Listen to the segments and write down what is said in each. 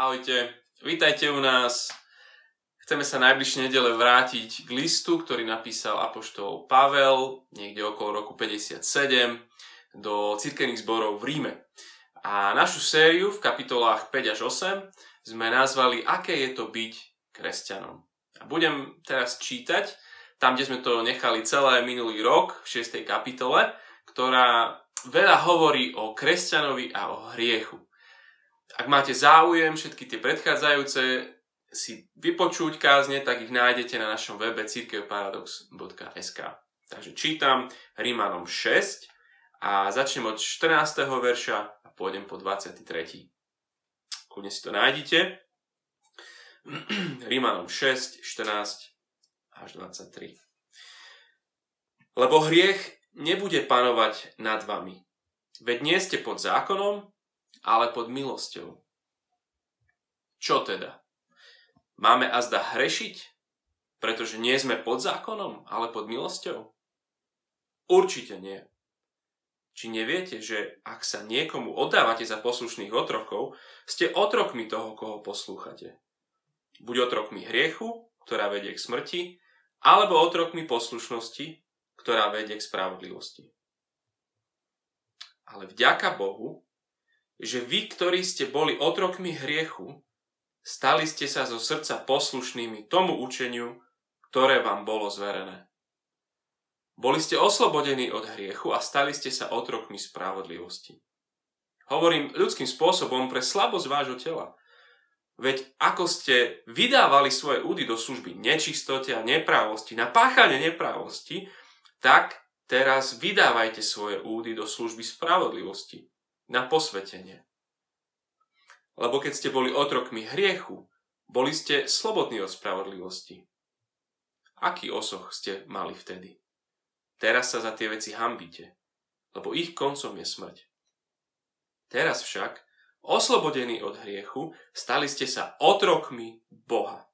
Ahojte, vítajte u nás. Chceme sa najbližšie nedele vrátiť k listu, ktorý napísal apoštol Pavel niekde okolo roku 57 do cirkevných zborov v Ríme. A našu sériu v kapitolách 5 až 8 sme nazvali Aké je to byť kresťanom. A budem teraz čítať tam, kde sme to nechali celé minulý rok v 6. kapitole, ktorá veľa hovorí o kresťanovi a o hriechu. Ak máte záujem všetky tie predchádzajúce si vypočuť kázne, tak ich nájdete na našom webe cirkevparadox.sk. Takže čítam Rímanom 6 a začnem od 14. verša a pôjdem po 23. Kľudne si to nájdete. Rímanom 6, 14 až 23. Lebo hriech nebude panovať nad vami. Veď nie ste pod zákonom, ale pod milosťou. Čo teda? Máme azda hrešiť, pretože nie sme pod zákonom, ale pod milosťou? Určite nie. Či neviete, že ak sa niekomu oddávate za poslušných otrokov, ste otrokmi toho, koho poslúchate. Buď otrokmi hriechu, ktorá vedie k smrti, alebo otrokmi poslušnosti, ktorá vedie k spravodlivosti. Ale vďaka Bohu, že vy, ktorí ste boli otrokmi hriechu, stali ste sa zo srdca poslušnými tomu učeniu, ktoré vám bolo zverené. Boli ste oslobodení od hriechu a stali ste sa otrokmi spravodlivosti. Hovorím ľudským spôsobom pre slabosť vášho tela. Veď ako ste vydávali svoje údy do služby nečistote a neprávosti, na páchanie neprávosti, tak teraz vydávajte svoje údy do služby spravodlivosti na posvetenie. Lebo keď ste boli otrokmi hriechu, boli ste slobodní od spravodlivosti. Aký osoch ste mali vtedy? Teraz sa za tie veci hambíte, lebo ich koncom je smrť. Teraz však, oslobodení od hriechu, stali ste sa otrokmi Boha.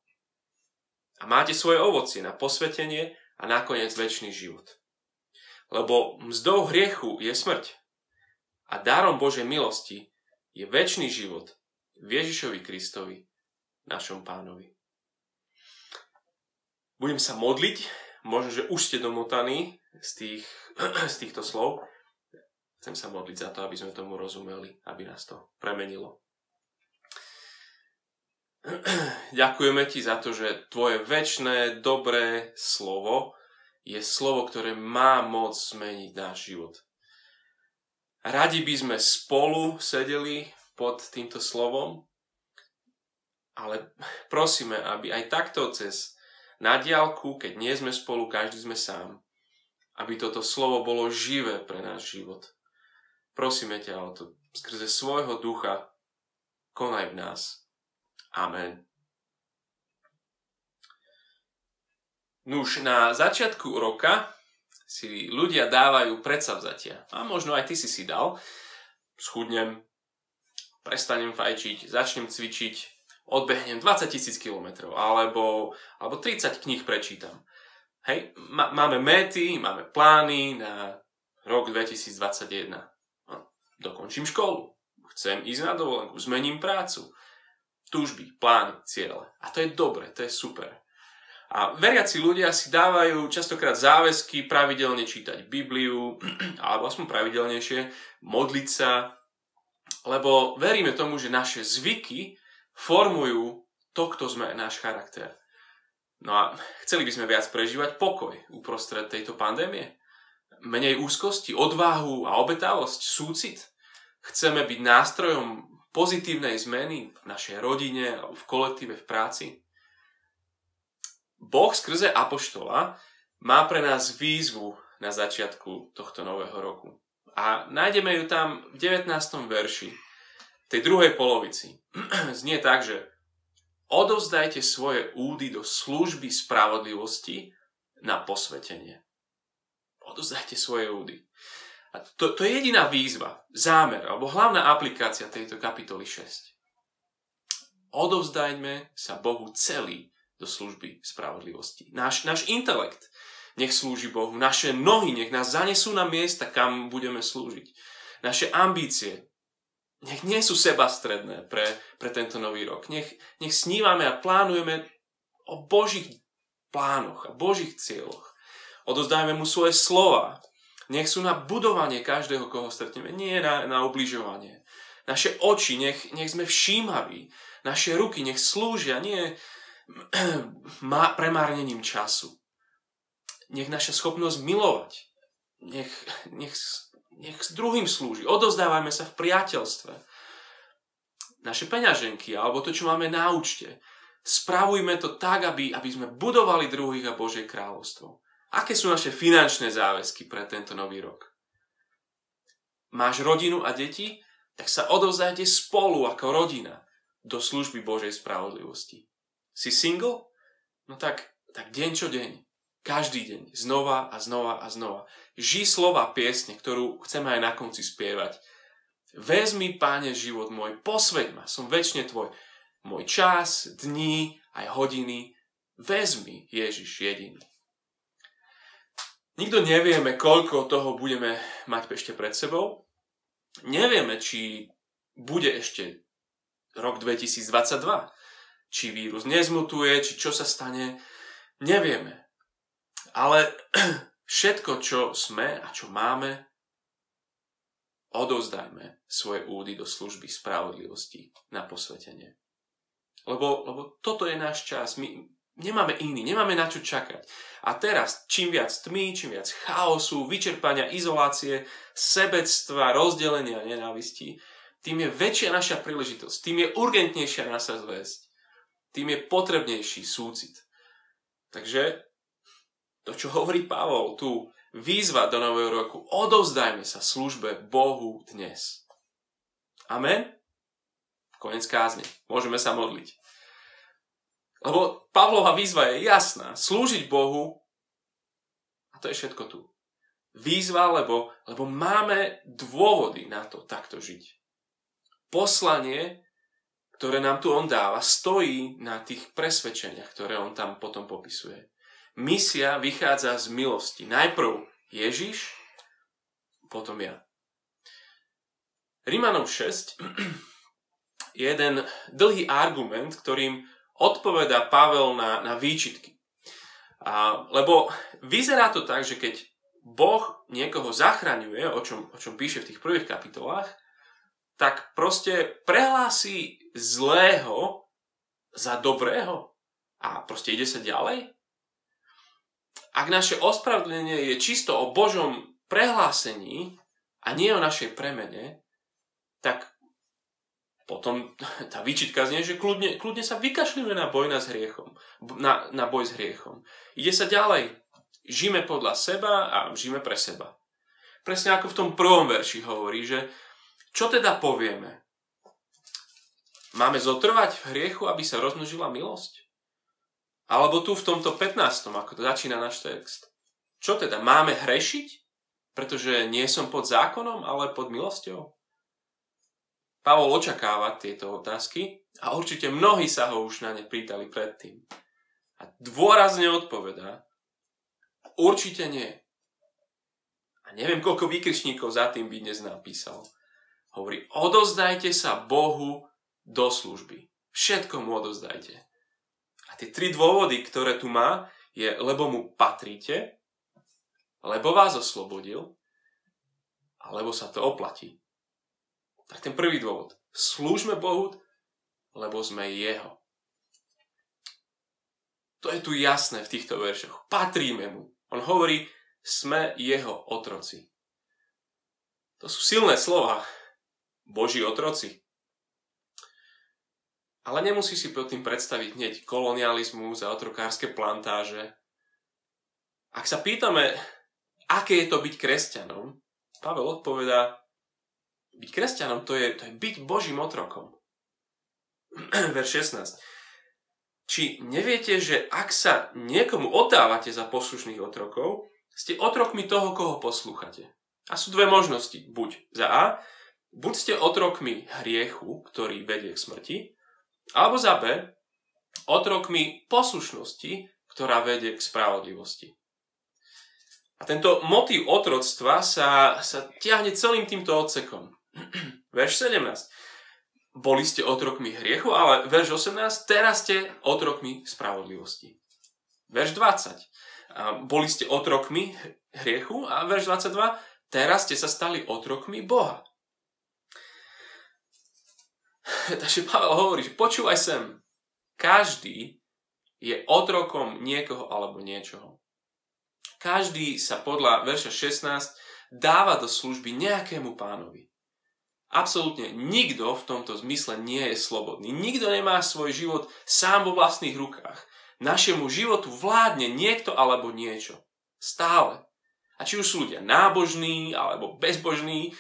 A máte svoje ovocie na posvetenie a nakoniec väčší život. Lebo mzdou hriechu je smrť, a darom Božej milosti je väčší život v Ježišovi Kristovi, našom pánovi. Budem sa modliť, možno, že už ste domotaní z, tých, z týchto slov. Chcem sa modliť za to, aby sme tomu rozumeli, aby nás to premenilo. Ďakujeme ti za to, že tvoje väčšné, dobré slovo je slovo, ktoré má moc zmeniť náš život. Radi by sme spolu sedeli pod týmto slovom, ale prosíme, aby aj takto cez na diálku, keď nie sme spolu, každý sme sám, aby toto slovo bolo živé pre náš život. Prosíme ťa o to skrze svojho ducha, konaj v nás. Amen. Nuž na začiatku roka si ľudia dávajú predsavzatia. A možno aj ty si si dal. Schudnem, prestanem fajčiť, začnem cvičiť, odbehnem 20 tisíc kilometrov, alebo, alebo 30 kníh prečítam. Hej, má, máme méty, máme plány na rok 2021. No, dokončím školu, chcem ísť na dovolenku, zmením prácu, túžby, plány, ciele. A to je dobre, to je super. A veriaci ľudia si dávajú častokrát záväzky pravidelne čítať Bibliu, alebo aspoň pravidelnejšie, modliť sa, lebo veríme tomu, že naše zvyky formujú to, kto sme, náš charakter. No a chceli by sme viac prežívať pokoj uprostred tejto pandémie. Menej úzkosti, odvahu a obetavosť, súcit. Chceme byť nástrojom pozitívnej zmeny v našej rodine, v kolektíve, v práci. Boh skrze Apoštola má pre nás výzvu na začiatku tohto nového roku. A nájdeme ju tam v 19. verši, tej druhej polovici. Znie tak, že odovzdajte svoje údy do služby spravodlivosti na posvetenie. Odovzdajte svoje údy. A to, to je jediná výzva, zámer alebo hlavná aplikácia tejto kapitoly 6. Odovzdajme sa Bohu celý do služby spravodlivosti. Náš, náš intelekt nech slúži Bohu. Naše nohy nech nás zanesú na miesta, kam budeme slúžiť. Naše ambície nech nie sú sebastredné pre, pre tento nový rok. Nech, nech snívame a plánujeme o Božích plánoch a Božích cieľoch. Odozdajme mu svoje slova. Nech sú na budovanie každého, koho stretneme, nie na, na obližovanie. Naše oči, nech, nech sme všímaví. Naše ruky nech slúžia, nie premárnením času. Nech naša schopnosť milovať, nech, nech nech s druhým slúži. Odozdávajme sa v priateľstve. Naše peňaženky, alebo to, čo máme na účte, spravujme to tak, aby, aby sme budovali druhých a Božie kráľovstvo. Aké sú naše finančné záväzky pre tento nový rok? Máš rodinu a deti? Tak sa odovzdajte spolu ako rodina do služby Božej spravodlivosti. Si single? No tak, tak deň čo deň. Každý deň. Znova a znova a znova. Ži slova piesne, ktorú chceme aj na konci spievať. Vezmi, páne, život môj, posveď ma, som väčšine tvoj. Môj čas, dní, aj hodiny, vezmi, Ježiš jediný. Nikto nevieme, koľko toho budeme mať ešte pred sebou. Nevieme, či bude ešte rok 2022. Či vírus nezmutuje, či čo sa stane. Nevieme. Ale Všetko, čo sme a čo máme, odovzdajme svoje údy do služby spravodlivosti na posvetenie. Lebo, lebo toto je náš čas. My nemáme iný, nemáme na čo čakať. A teraz, čím viac tmy, čím viac chaosu, vyčerpania, izolácie, sebectva, rozdelenia, nenávistí, tým je väčšia naša príležitosť, tým je urgentnejšia naša zväzť, tým je potrebnejší súcit. Takže to, čo hovorí Pavol tu, výzva do nového roku, odovzdajme sa službe Bohu dnes. Amen? Konec kázne. Môžeme sa modliť. Lebo Pavlova výzva je jasná. Slúžiť Bohu a to je všetko tu. Výzva, lebo, lebo máme dôvody na to takto žiť. Poslanie, ktoré nám tu on dáva, stojí na tých presvedčeniach, ktoré on tam potom popisuje. Misia vychádza z milosti. Najprv Ježiš, potom ja. Rímanom 6 je jeden dlhý argument, ktorým odpoveda Pavel na, na výčitky. A, lebo vyzerá to tak, že keď Boh niekoho zachraňuje, o čom, o čom píše v tých prvých kapitolách, tak proste prehlási zlého za dobrého a proste ide sa ďalej ak naše ospravedlnenie je čisto o Božom prehlásení a nie o našej premene, tak potom tá výčitka znie, že kľudne, kľudne sa vykašľujeme na boj s hriechom. Na, na boj s hriechom. Ide sa ďalej. Žijeme podľa seba a žijeme pre seba. Presne ako v tom prvom verši hovorí, že čo teda povieme? Máme zotrvať v hriechu, aby sa rozmnožila milosť? Alebo tu v tomto 15. ako to začína náš text. Čo teda? Máme hrešiť? Pretože nie som pod zákonom, ale pod milosťou? Pavol očakáva tieto otázky a určite mnohí sa ho už na ne prítali predtým. A dôrazne odpovedá, určite nie. A neviem, koľko výkričníkov za tým by dnes napísal. Hovorí, odozdajte sa Bohu do služby. Všetko mu odozdajte tie tri dôvody, ktoré tu má, je, lebo mu patríte, lebo vás oslobodil a lebo sa to oplatí. Tak ten prvý dôvod. Slúžme Bohu, lebo sme Jeho. To je tu jasné v týchto veršoch. Patríme mu. On hovorí, sme Jeho otroci. To sú silné slova. Boží otroci. Ale nemusí si pod tým predstaviť hneď kolonializmus a otrokárske plantáže. Ak sa pýtame, aké je to byť kresťanom, Pavel odpovedá, byť kresťanom to je, to je byť Božím otrokom. Verš 16. Či neviete, že ak sa niekomu oddávate za poslušných otrokov, ste otrokmi toho, koho poslúchate. A sú dve možnosti. Buď za A, buď ste otrokmi hriechu, ktorý vedie k smrti, alebo za B, otrokmi poslušnosti, ktorá vedie k spravodlivosti. A tento motív otroctva sa, sa ťahne celým týmto odsekom. Verš 17. boli ste otrokmi hriechu, ale verš 18, teraz ste otrokmi spravodlivosti. Verš 20, boli ste otrokmi hriechu a verš 22, teraz ste sa stali otrokmi Boha. Takže Pavel hovorí, že počúvaj sem, každý je otrokom niekoho alebo niečoho. Každý sa podľa verša 16 dáva do služby nejakému pánovi. Absolútne nikto v tomto zmysle nie je slobodný. Nikto nemá svoj život sám vo vlastných rukách. Našemu životu vládne niekto alebo niečo. Stále. A či už sú ľudia nábožní alebo bezbožní,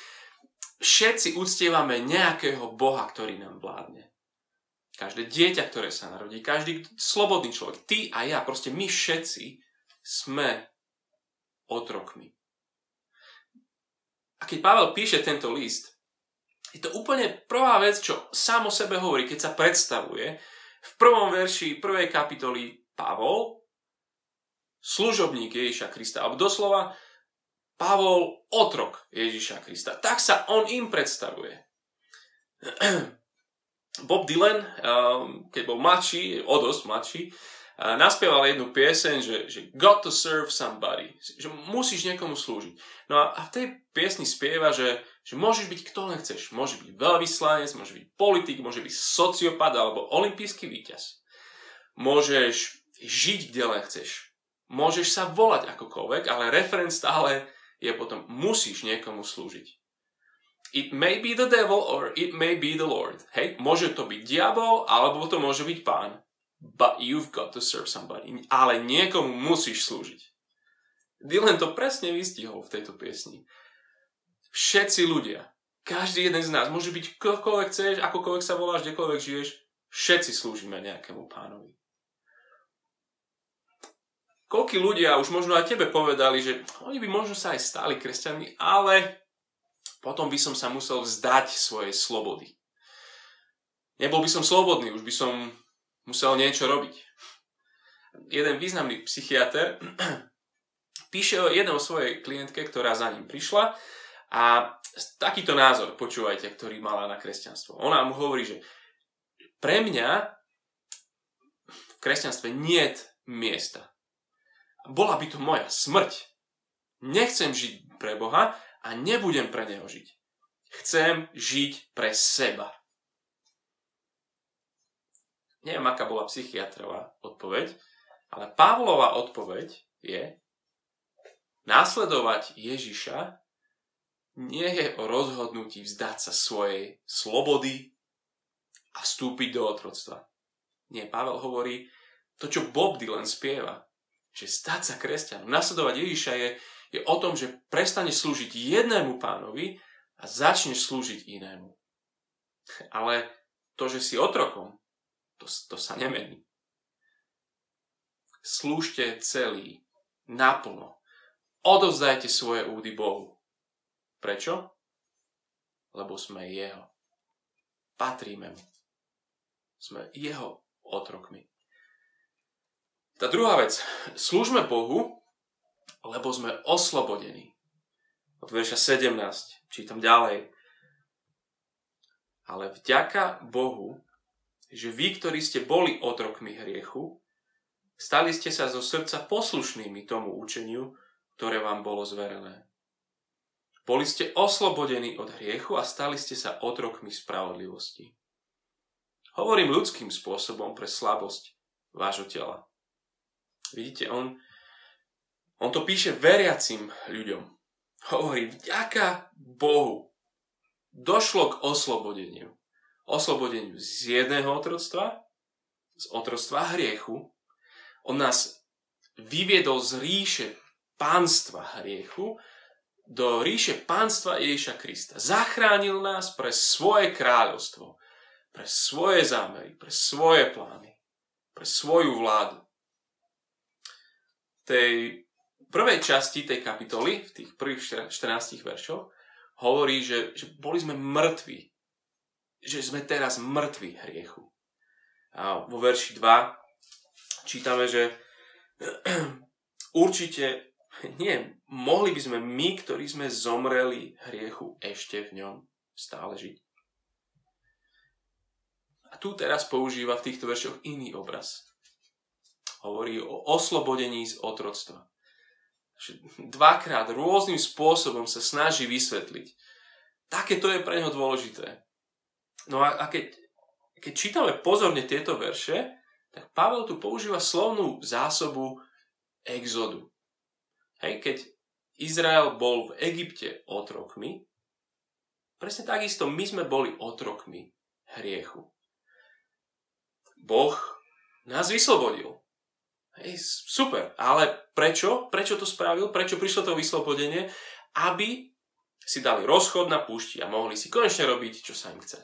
všetci uctievame nejakého Boha, ktorý nám vládne. Každé dieťa, ktoré sa narodí, každý slobodný človek, ty a ja, proste my všetci sme otrokmi. A keď Pavel píše tento list, je to úplne prvá vec, čo sám o sebe hovorí, keď sa predstavuje. V prvom verši prvej kapitoly Pavol, služobník Ježiša Krista, alebo doslova Pavol, otrok Ježiša Krista. Tak sa on im predstavuje. Bob Dylan, um, keď bol mladší, o dosť mladší, uh, naspieval jednu pieseň, že, že got to serve somebody, že musíš niekomu slúžiť. No a, v tej piesni spieva, že, že môžeš byť kto len chceš. Môže byť veľvyslanec, môže byť politik, môže byť sociopat alebo olimpijský víťaz. Môžeš žiť kde len chceš. Môžeš sa volať akokoľvek, ale referent stále je potom musíš niekomu slúžiť. It may be the devil or it may be the Lord. Hej, môže to byť diabol, alebo to môže byť pán. But you've got to serve somebody. Ale niekomu musíš slúžiť. Dylan to presne vystihol v tejto piesni. Všetci ľudia, každý jeden z nás, môže byť ktokoľvek chceš, akokoľvek sa voláš, kdekoľvek žiješ, všetci slúžime nejakému pánovi. Koľkí ľudia už možno aj tebe povedali, že oni by možno sa aj stali kresťanmi, ale potom by som sa musel vzdať svojej slobody. Nebol by som slobodný, už by som musel niečo robiť. Jeden významný psychiatr píše o jednej svojej klientke, ktorá za ním prišla a takýto názor, počúvajte, ktorý mala na kresťanstvo. Ona mu hovorí, že pre mňa v kresťanstve nie miesta. Bola by to moja smrť. Nechcem žiť pre Boha, a nebudem pre neho žiť. Chcem žiť pre seba. Neviem, aká bola psychiatrová odpoveď, ale Pavlova odpoveď je následovať Ježiša nie je o rozhodnutí vzdať sa svojej slobody a vstúpiť do otroctva. Nie, Pavel hovorí to, čo Bob Dylan spieva, že stať sa kresťanom, nasledovať Ježiša je, je o tom, že prestane slúžiť jednému pánovi a začneš slúžiť inému. Ale to, že si otrokom, to, to sa nemení. Slúžte celý, naplno. Odovzdajte svoje údy Bohu. Prečo? Lebo sme Jeho. Patríme Mu. Sme Jeho otrokmi. Tá druhá vec. Slúžme Bohu, lebo sme oslobodení. Od verša 17 čítam ďalej. Ale vďaka Bohu, že vy, ktorí ste boli otrokmi hriechu, stali ste sa zo srdca poslušnými tomu učeniu, ktoré vám bolo zverené. Boli ste oslobodení od hriechu a stali ste sa otrokmi spravodlivosti. Hovorím ľudským spôsobom pre slabosť vášho tela. Vidíte, on on to píše veriacim ľuďom. Hovorí, vďaka Bohu došlo k oslobodeniu. Oslobodeniu z jedného otroctva, z otroctva hriechu. On nás vyviedol z ríše pánstva hriechu do ríše pánstva Ježiša Krista. Zachránil nás pre svoje kráľovstvo, pre svoje zámery, pre svoje plány, pre svoju vládu. Tej prvej časti tej kapitoly, v tých prvých 14 veršoch, hovorí, že, že boli sme mŕtvi. Že sme teraz mŕtvi hriechu. A vo verši 2 čítame, že určite nie, mohli by sme my, ktorí sme zomreli hriechu, ešte v ňom stále žiť. A tu teraz používa v týchto veršoch iný obraz. Hovorí o oslobodení z otroctva. Dvakrát rôznym spôsobom sa snaží vysvetliť. Také to je pre neho dôležité. No a, a keď, keď čítame pozorne tieto verše, tak Pavel tu používa slovnú zásobu exodu. Hej, keď Izrael bol v Egypte otrokmi, presne takisto my sme boli otrokmi hriechu. Boh nás vyslobodil. Hej, super, ale prečo? Prečo to spravil? Prečo prišlo to vyslobodenie? Aby si dali rozchod na púšti a mohli si konečne robiť, čo sa im chce.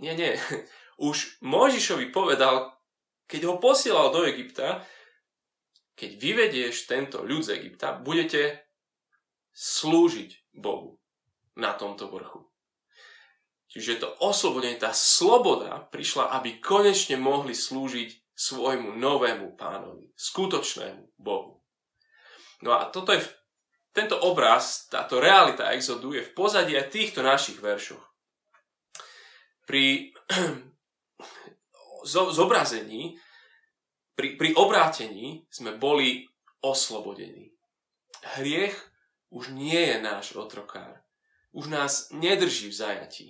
Nie, nie. Už Mojžišovi povedal, keď ho posielal do Egypta, keď vyvedieš tento ľud z Egypta, budete slúžiť Bohu na tomto vrchu. Čiže to oslobodenie, tá sloboda prišla, aby konečne mohli slúžiť svojmu novému pánovi, skutočnému Bohu. No a toto je, tento obraz, táto realita exodu je v pozadí aj týchto našich veršoch. Pri zobrazení pri, pri obrátení sme boli oslobodení. Hriech už nie je náš otrokár. Už nás nedrží v zajatí.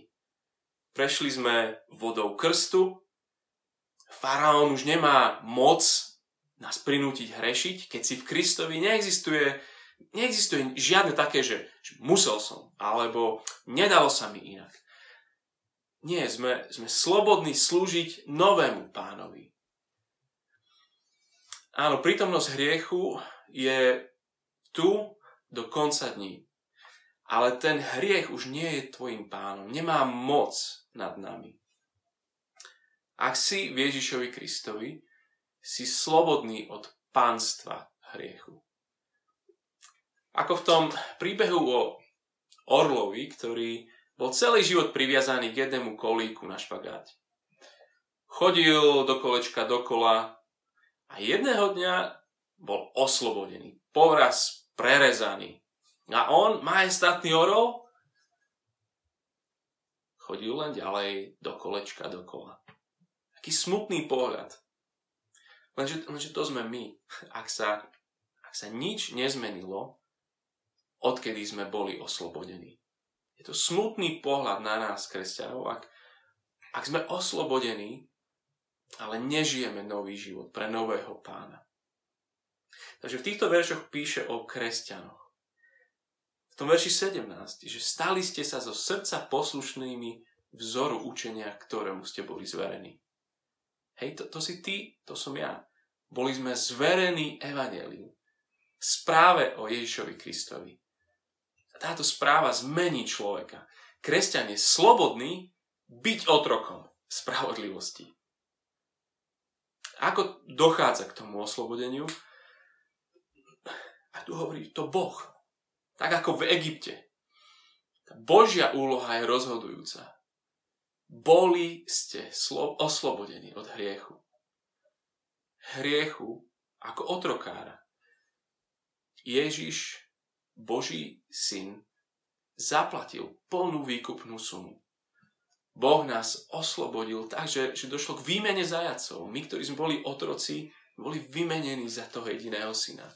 Prešli sme vodou krstu. Faraón už nemá moc nás prinútiť hrešiť, keď si v Kristovi neexistuje, neexistuje žiadne také, že, že musel som, alebo nedalo sa mi inak. Nie, sme, sme slobodní slúžiť novému pánovi. Áno, prítomnosť hriechu je tu do konca dní. Ale ten hriech už nie je tvojim pánom. Nemá moc nad nami. Ak si v Ježišovi Kristovi, si slobodný od pánstva hriechu. Ako v tom príbehu o orlovi, ktorý bol celý život priviazaný k jednému kolíku na špagáte. Chodil do kolečka dokola, a jedného dňa bol oslobodený, povraz prerezaný. A on, majestátny orol, chodil len ďalej do kolečka dokola. Taký smutný pohľad. Lenže, lenže to sme my. Ak sa, ak sa nič nezmenilo, odkedy sme boli oslobodení. Je to smutný pohľad na nás, kresťanov. Ak, ak sme oslobodení, ale nežijeme nový život pre nového pána. Takže v týchto veršoch píše o kresťanoch. V tom verši 17, že stali ste sa zo srdca poslušnými vzoru učenia, ktorému ste boli zverení. Hej, to, to si ty, to som ja. Boli sme zverení evaneliu. Správe o Ježišovi Kristovi. Táto správa zmení človeka. Kresťan je slobodný byť otrokom spravodlivosti. Ako dochádza k tomu oslobodeniu? A tu hovorí to Boh. Tak ako v Egypte. Božia úloha je rozhodujúca. Boli ste slo- oslobodení od hriechu. Hriechu ako otrokára. Ježiš, Boží syn, zaplatil plnú výkupnú sumu. Boh nás oslobodil tak, že, že došlo k výmene zajacov. My, ktorí sme boli otroci, boli vymenení za toho jediného syna.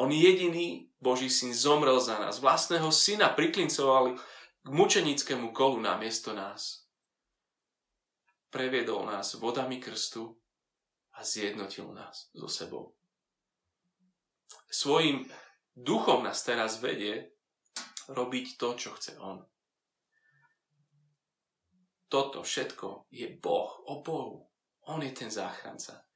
On jediný Boží syn zomrel za nás. Vlastného syna priklincovali k mučenickému kolu na miesto nás. Previedol nás vodami krstu a zjednotil nás so sebou. Svojim duchom nás teraz vedie robiť to, čo chce On toto všetko je Boh, o Bohu. On je ten záchranca.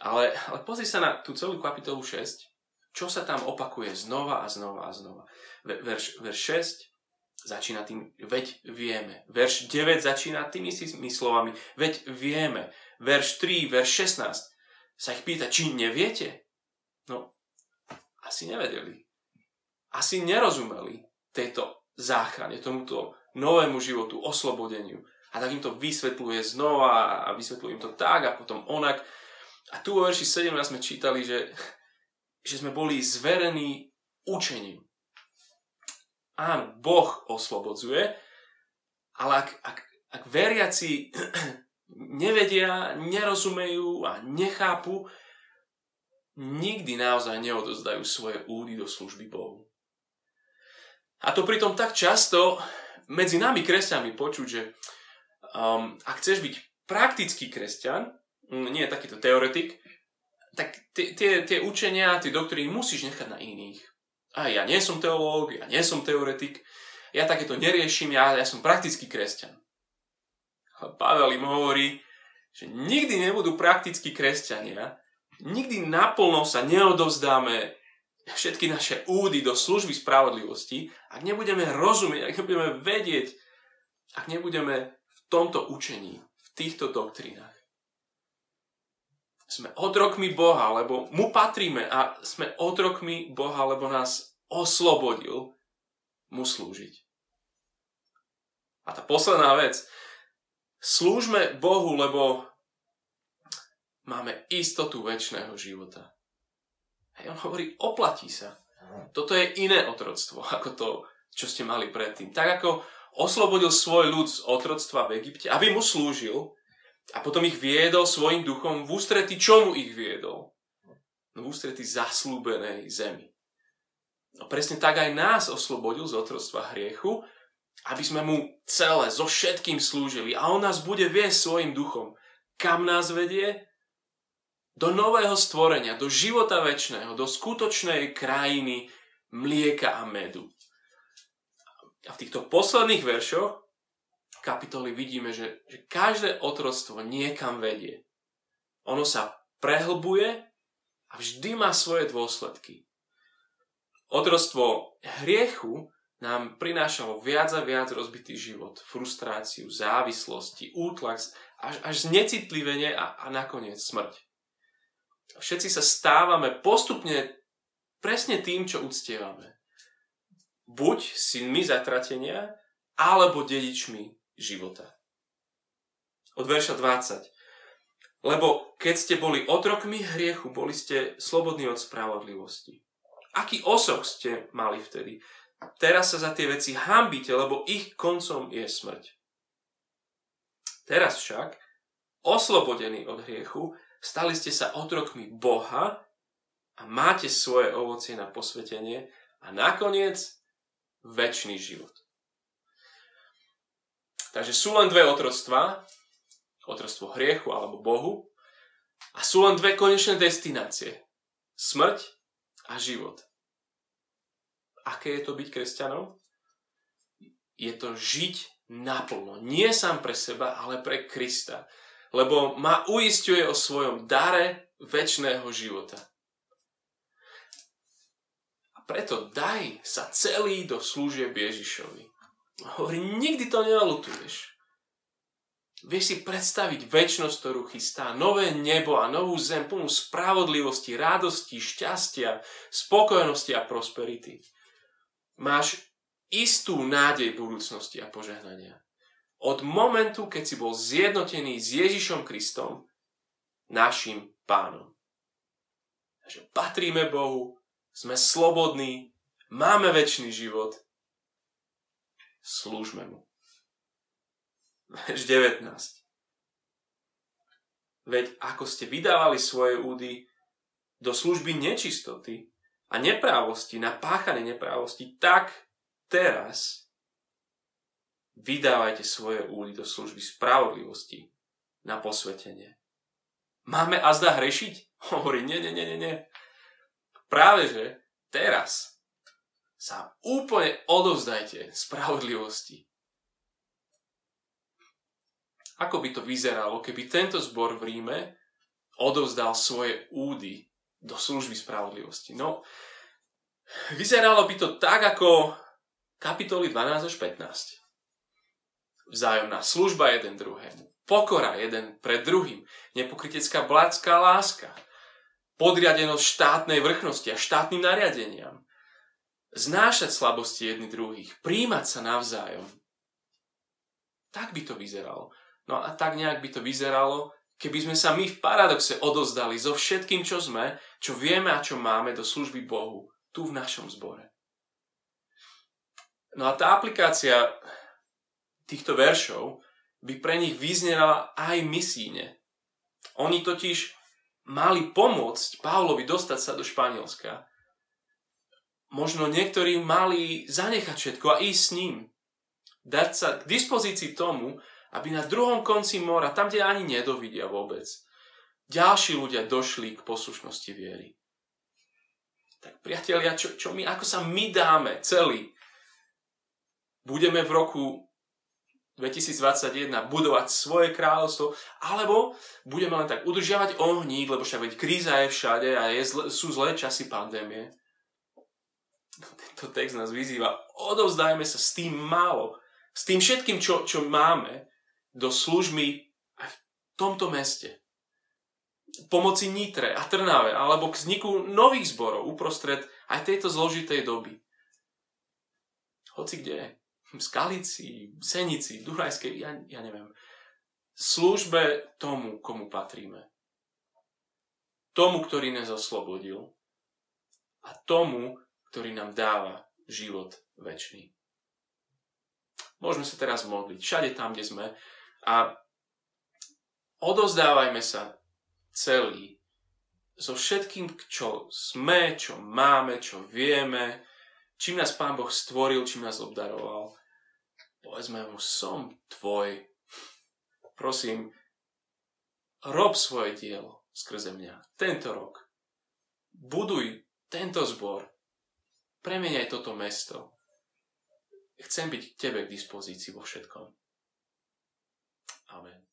Ale, ale pozri sa na tú celú kapitolu 6, čo sa tam opakuje znova a znova a znova. Verš, verš 6 začína tým, veď vieme. Verš 9 začína tými istými slovami, veď vieme. Verš 3, verš 16 sa ich pýta, či neviete? No, asi nevedeli. Asi nerozumeli tejto záchrane, tomuto novému životu, oslobodeniu. A tak im to vysvetľuje znova a vysvetľuje im to tak a potom onak. A tu vo verši 17 sme čítali, že, že sme boli zverení učením. Áno, Boh oslobodzuje, ale ak, ak, ak veriaci nevedia, nerozumejú a nechápu, nikdy naozaj neodozdajú svoje údy do služby Bohu. A to pritom tak často medzi nami kresťanmi počuť, že um, ak chceš byť praktický kresťan, mm, nie takýto teoretik, tak tie, tie, tie učenia, tie doktríny musíš nechať na iných. A ja nie som teológ, ja nie som teoretik, ja takéto neriešim, ja, ja som praktický kresťan. A Pavel im hovorí, že nikdy nebudú praktickí kresťania, nikdy naplno sa neodovzdáme všetky naše údy do služby spravodlivosti, ak nebudeme rozumieť, ak nebudeme vedieť, ak nebudeme v tomto učení, v týchto doktrínach. Sme otrokmi Boha, lebo mu patríme a sme otrokmi Boha, lebo nás oslobodil mu slúžiť. A tá posledná vec. Slúžme Bohu, lebo máme istotu väčšného života. Hej, on hovorí, oplatí sa. Toto je iné otroctvo, ako to, čo ste mali predtým. Tak ako oslobodil svoj ľud z otroctva v Egypte, aby mu slúžil a potom ich viedol svojim duchom v ústrety, čomu ich viedol? No v ústrety zaslúbenej zemi. No presne tak aj nás oslobodil z otroctva hriechu, aby sme mu celé, so všetkým slúžili. A on nás bude viesť svojim duchom. Kam nás vedie? Do nového stvorenia, do života väčšného, do skutočnej krajiny mlieka a medu. A v týchto posledných veršoch kapitoly vidíme, že, že každé otroctvo niekam vedie. Ono sa prehlbuje a vždy má svoje dôsledky. Otroctvo hriechu nám prinášalo viac a viac rozbitý život, frustráciu, závislosti, útlak, až, až znecitlivenie a, a nakoniec smrť. Všetci sa stávame postupne presne tým, čo uctievame. Buď synmi zatratenia, alebo dedičmi života. Od verša 20. Lebo keď ste boli otrokmi hriechu, boli ste slobodní od spravodlivosti. Aký osoch ste mali vtedy? Teraz sa za tie veci hambíte, lebo ich koncom je smrť. Teraz však, oslobodení od hriechu, stali ste sa otrokmi Boha a máte svoje ovocie na posvetenie a nakoniec väčší život. Takže sú len dve otroctva, otroctvo hriechu alebo Bohu a sú len dve konečné destinácie. Smrť a život. Aké je to byť kresťanom? Je to žiť naplno. Nie sám pre seba, ale pre Krista. Lebo ma uistuje o svojom dare väčšného života. A preto daj sa celý do služieb Ježišovi. Hovorí, nikdy to nealutuješ. Vieš si predstaviť väčšnosť, ktorú chystá, nové nebo a novú zem plnú spravodlivosti, radosti, šťastia, spokojnosti a prosperity. Máš istú nádej budúcnosti a požehnania. Od momentu, keď si bol zjednotený s Ježišom Kristom, našim pánom. Takže patríme Bohu, sme slobodní, máme väčší život, slúžme mu. Verš 19. Veď ako ste vydávali svoje údy do služby nečistoty a neprávosti, na páchanie neprávosti, tak teraz vydávajte svoje údy do služby spravodlivosti na posvetenie. Máme azda hrešiť? Hovorí, nie, nie, nie, nie. Práve, že teraz sa úplne odovzdajte spravodlivosti. Ako by to vyzeralo, keby tento zbor v Ríme odovzdal svoje údy do služby spravodlivosti? No, vyzeralo by to tak, ako kapitoly 12 až 15. Vzájomná služba jeden druhému. Pokora jeden pred druhým. Nepokrytecká blácká láska. Podriadenosť štátnej vrchnosti a štátnym nariadeniam. Znášať slabosti jedných druhých. Príjmať sa navzájom. Tak by to vyzeralo. No a tak nejak by to vyzeralo, keby sme sa my v paradoxe odozdali so všetkým, čo sme, čo vieme a čo máme do služby Bohu, tu v našom zbore. No a tá aplikácia týchto veršov by pre nich vyznela aj misíne. Oni totiž mali pomôcť Pavlovi dostať sa do Španielska. Možno niektorí mali zanechať všetko a ísť s ním. Dať sa k dispozícii tomu, aby na druhom konci mora, tam, kde ani nedovidia vôbec, ďalší ľudia došli k poslušnosti viery. Tak priatelia, čo, čo my, ako sa my dáme celý? Budeme v roku 2021 budovať svoje kráľovstvo, alebo budeme len tak udržiavať ohník, lebo však veď kríza je všade a je zle, sú zlé časy pandémie. Tento text nás vyzýva, odovzdajme sa s tým málo, s tým všetkým, čo, čo máme, do služby aj v tomto meste. Pomoci Nitre a Trnave, alebo k vzniku nových zborov uprostred aj tejto zložitej doby. Hoci kde v Skalici, Senici, v Dunajskej, ja, ja neviem. Službe tomu, komu patríme. Tomu, ktorý nás oslobodil. A tomu, ktorý nám dáva život väčší. Môžeme sa teraz modliť. Všade tam, kde sme. A odozdávajme sa celý so všetkým, čo sme, čo máme, čo vieme, čím nás Pán Boh stvoril, čím nás obdaroval povedzme mu, som tvoj. Prosím, rob svoje dielo skrze mňa. Tento rok. Buduj tento zbor. Premeniaj toto mesto. Chcem byť tebe k dispozícii vo všetkom. Amen.